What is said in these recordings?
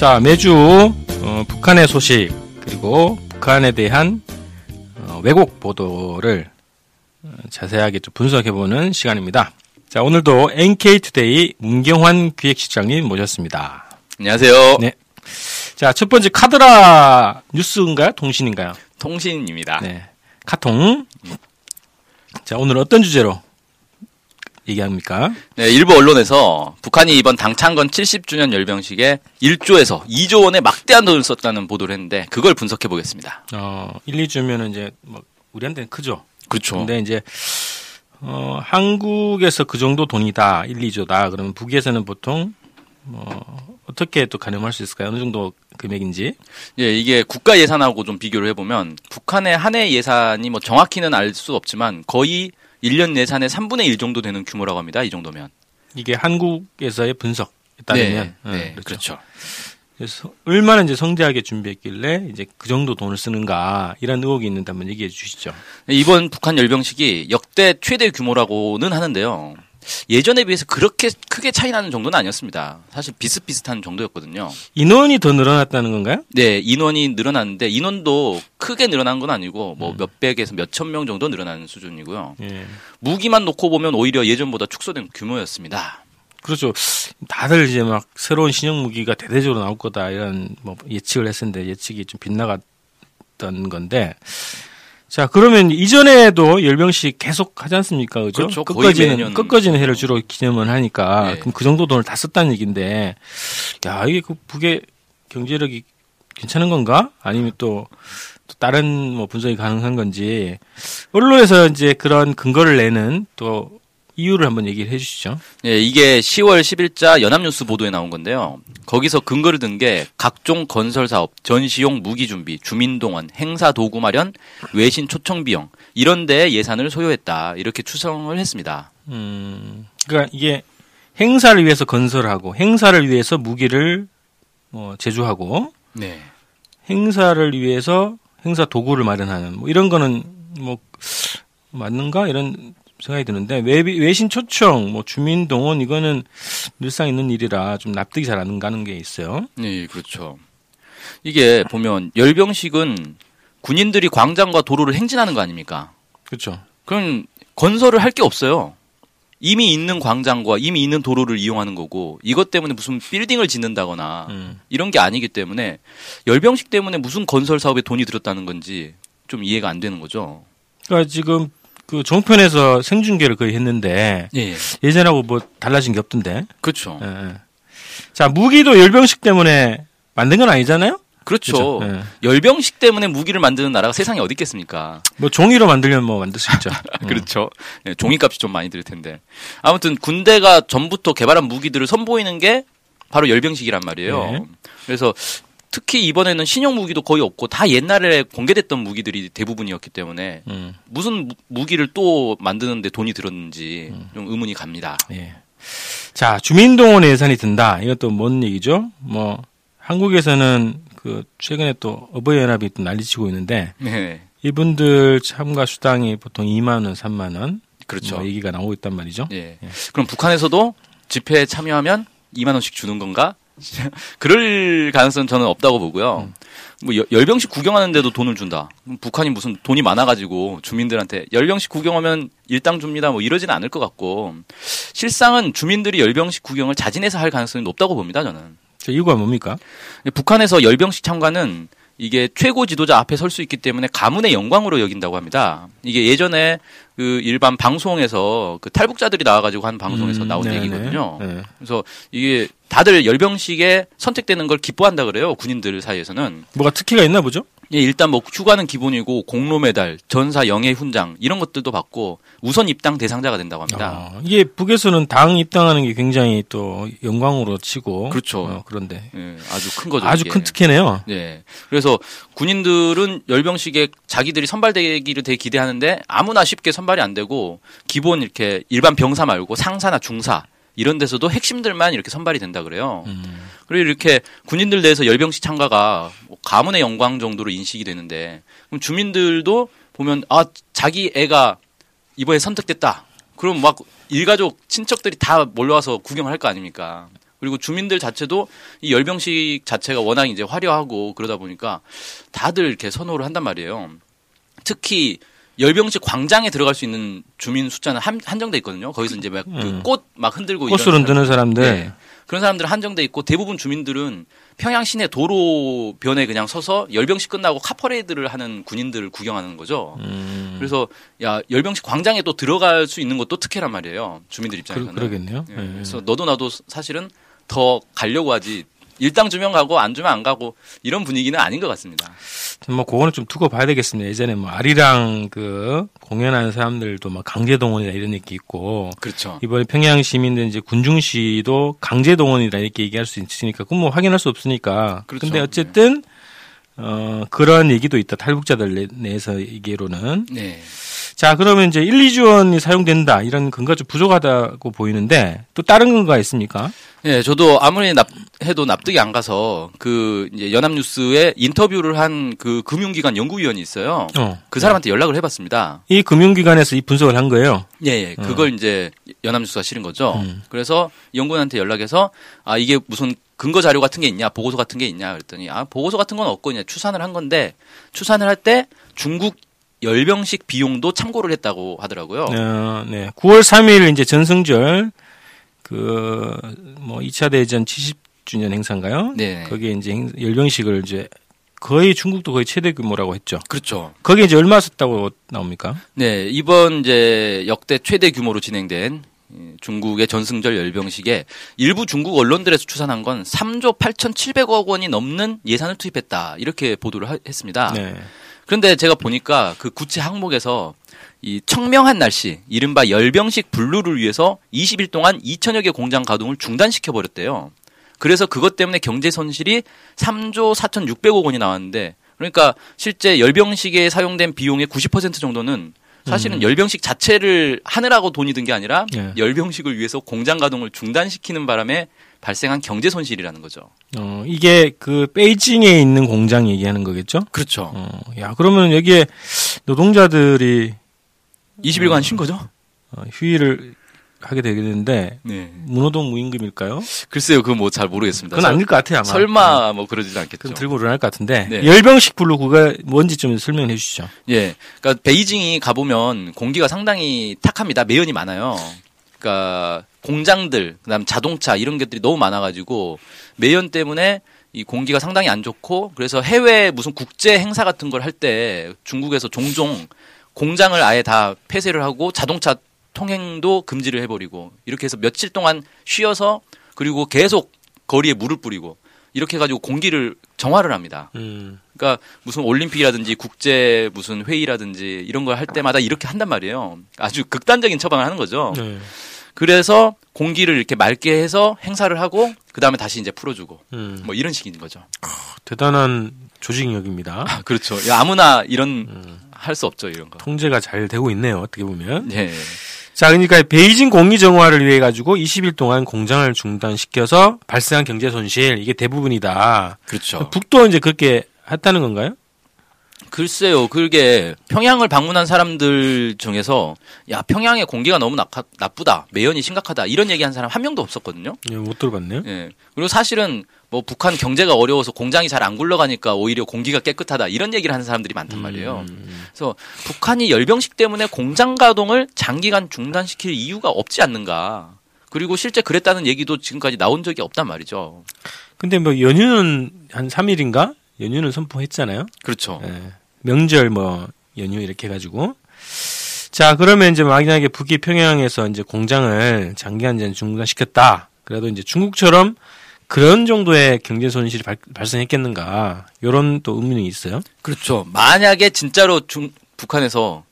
자, 매주 어, 북한의 소식 그리고 북한에 대한 어, 왜곡 보도를 어, 자세하게 좀 분석해보는 시간입니다. 자, 오늘도 NK투데이 문경환 기획실장님 모셨습니다. 안녕하세요. 네. 자, 첫 번째 카드라 뉴스인가요? 통신인가요? 통신입니다. 네. 카통. 자, 오늘 어떤 주제로 얘기합니까? 네, 일부 언론에서 북한이 이번 당창건 70주년 열병식에 1조에서 2조 원의 막대한 돈을 썼다는 보도를 했는데 그걸 분석해 보겠습니다. 어, 1, 2주면은 이제 뭐 우리한테는 크죠. 그렇죠. 근데 이제 어, 한국에서 그 정도 돈이다, 1, 2조다. 그러면 북에서는 보통 뭐 어떻게 또 가늠할 수 있을까요? 어느 정도 금액인지. 예, 이게 국가 예산하고 좀 비교를 해보면 북한의 한 해 예산이 뭐 정확히는 알 수 없지만 거의 1년 예산의 3분의 1 정도 되는 규모라고 합니다. 이 정도면. 이게 한국에서의 분석에 따르면 네, 어, 네, 그렇죠. 그렇죠. 그래서 얼마나 이제 성대하게 준비했길래 이제 그 정도 돈을 쓰는가 이런 의혹이 있는데 한번 얘기해 주시죠. 이번 북한 열병식이 역대 최대 규모라고는 하는데요. 예전에 비해서 그렇게 크게 차이 나는 정도는 아니었습니다. 사실 비슷비슷한 정도였거든요. 인원이 더 늘어났다는 건가요? 네, 인원이 늘어났는데 인원도 크게 늘어난 건 아니고 뭐 몇백에서 몇천 명 정도 늘어나는 수준이고요. 예. 무기만 놓고 보면 오히려 예전보다 축소된 규모였습니다. 그렇죠. 다들 이제 막 새로운 신형 무기가 대대적으로 나올 거다 이런 뭐 예측을 했었는데 예측이 좀 빗나갔던 건데 자 그러면 이전에도 열병식 계속 하지 않습니까? 그죠? 그렇죠. 끝까지는 매년. 끝까지는 해를 주로 기념을 하니까 네. 그럼 그 정도 돈을 다 썼다는 얘기인데 야 이게 그 북의 경제력이 괜찮은 건가? 아니면 또, 또 다른 뭐 분석이 가능한 건지 언론에서 이제 그런 근거를 내는 또 이유를 한번 얘기를 해주시죠. 예, 이게 10월 10일자 연합뉴스 보도에 나온 건데요. 거기서 근거를 든 게 각종 건설 사업, 전시용 무기 준비, 주민동원, 행사 도구 마련, 외신 초청 비용 이런 데 예산을 소요했다 이렇게 추정을 했습니다. 음, 그러니까 이게 행사를 위해서 건설하고 행사를 위해서 무기를 뭐 제조하고 네. 행사를 위해서 행사 도구를 마련하는 뭐 이런 거는 뭐 맞는가 이런 생각이 드는데 외, 외신 초청 뭐 주민 동원 이거는 늘상 있는 일이라 좀 납득이 잘 안 가는 게 있어요. 네, 그렇죠. 이게 보면 열병식은 군인들이 광장과 도로를 행진하는 거 아닙니까? 그렇죠. 그럼 건설을 할 게 없어요. 이미 있는 광장과 이미 있는 도로를 이용하는 거고 이것 때문에 무슨 빌딩을 짓는다거나 음. 이런 게 아니기 때문에 열병식 때문에 무슨 건설 사업에 돈이 들었다는 건지 좀 이해가 안 되는 거죠. 그러니까 지금 그 종편에서 생중계를 거의 했는데 예, 예 전하고 뭐 달라진 게 없던데. 그렇죠. 예, 예. 자 무기도 열병식 때문에 만든 건 아니잖아요. 그렇죠. 그렇죠. 예. 열병식 때문에 무기를 만드는 나라가 세상에 어디 있겠습니까? 뭐 종이로 만들려면 뭐 만들 수 있죠. 음. 그렇죠. 예, 종이값이 좀 많이 들 텐데. 아무튼 군대가 전부터 개발한 무기들을 선보이는 게 바로 열병식이란 말이에요. 네. 그래서 특히 이번에는 신형 무기도 거의 없고 다 옛날에 공개됐던 무기들이 대부분이었기 때문에 음, 무슨 무- 무기를 또 만드는데 돈이 들었는지 좀 의문이 갑니다. 예. 자 주민동원 예산이 든다. 이것도 뭔 얘기죠? 뭐 한국에서는 그 최근에 또 어버이연합이 또 난리치고 있는데 네. 이분들 참가 수당이 보통 2만 원, 3만 원. 그렇죠. 뭐 얘기가 나오고 있단 말이죠. 예. 그럼 북한에서도 집회에 참여하면 2만 원씩 주는 건가? 그럴 가능성은 저는 없다고 보고요. 음. 뭐 여- 열병식 구경하는데도 돈을 준다. 북한이 무슨 돈이 많아가지고 주민들한테 열병식 구경하면 일당 줍니다. 뭐 이러지는 않을 것 같고 실상은 주민들이 열병식 구경을 자진해서 할 가능성이 높다고 봅니다. 저는 자, 이유가 뭡니까? 북한에서 열병식 참가는 이게 최고 지도자 앞에 설 수 있기 때문에 가문의 영광으로 여긴다고 합니다. 이게 예전에 그 일반 방송에서 그 탈북자들이 나와가지고 한 방송에서 음, 나온 네네. 얘기거든요. 네. 그래서 이게 다들 열병식에 선택되는 걸 기뻐한다 그래요. 군인들 사이에서는. 뭐가 특혜가 있나 보죠? 예, 일단 뭐 휴가는 기본이고 공로 메달, 전사 영예 훈장 이런 것들도 받고 우선 입당 대상자가 된다고 합니다. 아, 이게 북에서는 당 입당하는 게 굉장히 또 영광으로 치고 그렇죠. 어, 그런데 예, 아주 큰 거죠. 아주 이게. 큰 특혜네요. 네. 그래서 군인들은 열병식에 자기들이 선발되기를 되게 기대하는데 아무나 쉽게 선발이 안 되고 기본 이렇게 일반 병사 말고 상사나 중사 이런 데서도 핵심들만 이렇게 선발이 된다 그래요. 음. 그리고 이렇게 군인들 내에서 열병식 참가가 뭐 가문의 영광 정도로 인식이 되는데 그럼 주민들도 보면 아 자기 애가 이번에 선택됐다. 그럼 막 일가족 친척들이 다 몰려와서 구경할 거 아닙니까? 그리고 주민들 자체도 이 열병식 자체가 워낙 이제 화려하고 그러다 보니까 다들 이렇게 선호를 한단 말이에요. 특히 열병식 광장에 들어갈 수 있는 주민 숫자는 한, 한정돼 있거든요. 거기서 이제 막 음. 꽃막 흔들고 꽃을 흔드는 사람들. 네. 그런 사람들은 한정돼 있고 대부분 주민들은 평양 시내 도로변에 그냥 서서 열병식 끝나고 카퍼레이드를 하는 군인들을 구경하는 거죠. 음, 그래서 야 열병식 광장에 또 들어갈 수 있는 것도 특혜란 말이에요. 주민들 입장에서는. 그, 그러겠네요. 예, 예. 그래서 너도 나도 사실은 더 가려고 하지 일당 주면 가고 안 주면 안 가고 이런 분위기는 아닌 것 같습니다. 뭐 그거는 좀 두고 봐야 되겠습니다. 예전에 뭐 아리랑 그 공연하는 사람들도 막 강제 동원이다 이런 얘기 있고 그렇죠. 이번에 평양 시민들 이제 군중시도 강제 동원이다 이렇게 얘기할 수 있으니까 그건 뭐 확인할 수 없으니까. 그렇죠. 근데 어쨌든 어 그런 얘기도 있다. 탈북자들 내- 내에서 얘기로는. 네. 자, 그러면 이제 1, 2주 원이 사용된다. 이런 근거가 좀 부족하다고 보이는데 또 다른 근거가 있습니까? 예, 저도 아무리 납, 해도 납득이 안 가서 그 이제 연합뉴스에 인터뷰를 한 그 금융기관 연구위원이 있어요. 어. 그 사람한테 연락을 해봤습니다. 이 금융기관에서 이 분석을 한 거예요. 예, 예. 그걸 이제 연합뉴스가 실은 거죠. 음. 그래서 연구원한테 연락해서 아 이게 무슨 근거 자료 같은 게 있냐, 보고서 같은 게 있냐 그랬더니 아 보고서 같은 건 없고 그냥 추산을 한 건데 추산을 할 때 중국 열병식 비용도 참고를 했다고 하더라고요. 어, 네. 9월 3일 이제 전승절 그뭐 2차 대전 70주년 행사인가요? 네. 거기에 이제 행- 열병식을 이제 거의 중국도 거의 최대 규모라고 했죠. 그렇죠. 거기에 이제 얼마 썼다고 나옵니까? 네, 이번 이제 역대 최대 규모로 진행된 이 중국의 전승절 열병식에 일부 중국 언론들에서 추산한 건 3조 8,700억 원이 넘는 예산을 투입했다. 이렇게 보도를 하- 했습니다. 네. 그런데 제가 보니까 그 구체 항목에서 이 청명한 날씨, 이른바 열병식 분루를 위해서 20일 동안 2천여 개 공장 가동을 중단시켜 버렸대요. 그래서 그것 때문에 경제 손실이 3조 4,600억 원이 나왔는데 그러니까 실제 열병식에 사용된 비용의 90% 정도는 사실은 열병식 자체를 하느라고 돈이 든 게 아니라 예. 열병식을 위해서 공장 가동을 중단시키는 바람에 발생한 경제 손실이라는 거죠. 어, 이게 그 베이징에 있는 공장 얘기하는 거겠죠? 그렇죠. 어, 야, 그러면 여기에 노동자들이 20일간 쉰 거죠? 어, 휴일을 하게 되겠는데 네. 무노동 무임금일까요? 글쎄요, 그거 뭐잘 모르겠습니다. 그건 아닐 것 같아요, 아마. 설마 뭐 그러진 않겠죠. 그건 들고 일어날 것 같은데 네. 열병식 blue 그게 뭔지 좀 설명해 주시죠. 예. 그러니까 베이징이 가보면 공기가 상당히 탁합니다. 매연이 많아요. 그러니까 공장들, 그다음 자동차 이런 것들이 너무 많아가지고 매연 때문에 이 공기가 상당히 안 좋고 그래서 해외 무슨 국제 행사 같은 걸 할 때 중국에서 종종 공장을 아예 다 폐쇄를 하고 자동차 통행도 금지를 해버리고 이렇게 해서 며칠 동안 쉬어서 그리고 계속 거리에 물을 뿌리고 이렇게 해가지고 공기를 정화를 합니다. 음. 그러니까 무슨 올림픽이라든지 국제 무슨 회의라든지 이런 걸 할 때마다 이렇게 한단 말이에요. 아주 극단적인 처방을 하는 거죠. 네. 그래서 공기를 이렇게 맑게 해서 행사를 하고 그 다음에 다시 이제 풀어주고 음. 뭐 이런 식인 거죠. 대단한 조직력입니다. 아, 그렇죠. 야, 아무나 이런 음. 할수 없죠 이런 거. 통제가 잘 되고 있네요. 어떻게 보면. 예. 자, 그러니까 베이징 공기 정화를 위해 가지고 20일 동안 공장을 중단시켜서 발생한 경제 손실 이게 대부분이다. 그렇죠. 북도 이제 그렇게 했다는 건가요? 글쎄요, 그게 평양을 방문한 사람들 중에서 야 평양의 공기가 너무 낙, 나쁘다, 매연이 심각하다 이런 얘기한 사람 한 명도 없었거든요. 예, 못 들어봤네요. 예. 그리고 사실은 뭐 북한 경제가 어려워서 공장이 잘 안 굴러가니까 오히려 공기가 깨끗하다 이런 얘기를 하는 사람들이 많단 말이에요. 그래서 북한이 열병식 때문에 공장 가동을 장기간 중단시킬 이유가 없지 않는가. 그리고 실제 그랬다는 얘기도 지금까지 나온 적이 없단 말이죠. 근데 뭐 연휴는 한 3일인가? 연휴는 선포했잖아요. 그렇죠. 예. 명절 뭐 연휴 이렇게 해가지고 자 그러면 이제 만약에 북이 평양에서 이제 공장을 장기간 이제 중단시켰다 그래도 이제 중국처럼 그런 정도의 경제 손실이 발, 발생했겠는가 이런 또 의문이 있어요. 그렇죠. 만약에 진짜로 중, 북한에서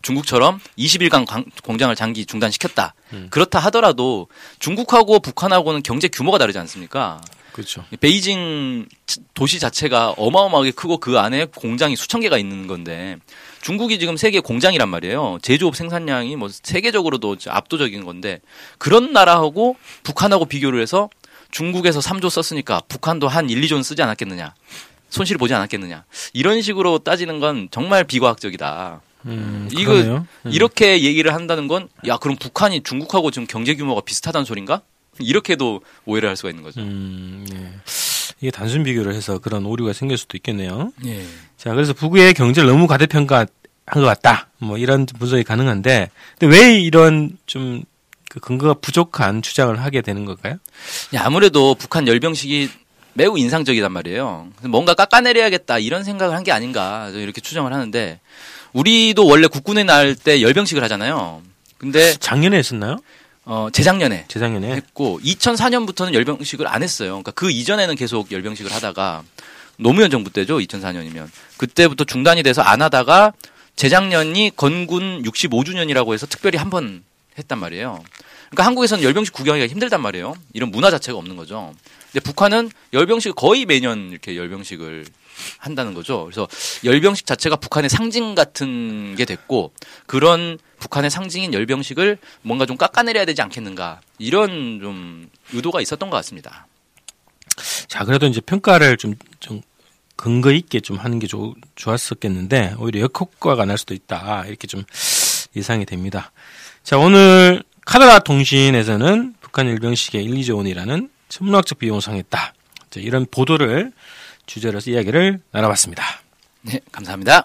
중국처럼 21강 강- 공장을 장기 중단시켰다. 음. 그렇다 하더라도 중국하고 북한하고는 경제 규모가 다르지 않습니까? 그렇죠. 베이징 도시 자체가 어마어마하게 크고 그 안에 공장이 수천 개가 있는 건데 중국이 지금 세계 공장이란 말이에요. 제조업 생산량이 뭐 세계적으로도 압도적인 건데 그런 나라하고 북한하고 비교를 해서 중국에서 3조 썼으니까 북한도 한 1, 2조는 쓰지 않았겠느냐. 손실 보지 않았겠느냐. 이런 식으로 따지는 건 정말 비과학적이다. 음, 이거. 음. 이렇게 얘기를 한다는 건 야 그럼 북한이 중국하고 지금 경제 규모가 비슷하다는 소린가? 이렇게도 오해를 할 수가 있는 거죠. 음, 네. 이게 단순 비교를 해서 그런 오류가 생길 수도 있겠네요. 예. 자, 그래서 북의 경제를 너무 과대평가한 것 같다. 뭐 이런 분석이 가능한데, 근데 왜 이런 좀 그 근거가 부족한 주장을 하게 되는 걸까요? 야, 아무래도 북한 열병식이 매우 인상적이단 말이에요. 뭔가 깎아내려야겠다 이런 생각을 한 게 아닌가 이렇게 추정을 하는데 우리도 원래 국군의 날 때 열병식을 하잖아요. 근데 작년에 했었나요? 어, 재작년에 재작년에. 했고 2004년부터는 열병식을 안 했어요. 그러니까 그 이전에는 계속 열병식을 하다가 노무현 정부 때죠. 2004년이면 그때부터 중단이 돼서 안 하다가 재작년이 건군 65주년이라고 해서 특별히 한번 했단 말이에요. 그러니까 한국에서는 열병식 구경하기가 힘들단 말이에요. 이런 문화 자체가 없는 거죠. 근데 북한은 열병식 거의 매년 이렇게 열병식을 한다는 거죠. 그래서 열병식 자체가 북한의 상징 같은 게 됐고 그런 북한의 상징인 열병식을 뭔가 좀 깎아내려야 되지 않겠는가 이런 좀 의도가 있었던 것 같습니다. 자, 그래도 이제 평가를 좀, 좀 근거 있게 좀 하는 게 좋, 좋았었겠는데, 오히려 역효과가 날 수도 있다. 이렇게 좀 예상이 됩니다. 자, 오늘 카더라 통신에서는 북한 일병식의 1, 2조 원이라는 천문학적 비용을 상했다. 자, 이런 보도를 주제로 해서 이야기를 나눠봤습니다. 네, 감사합니다.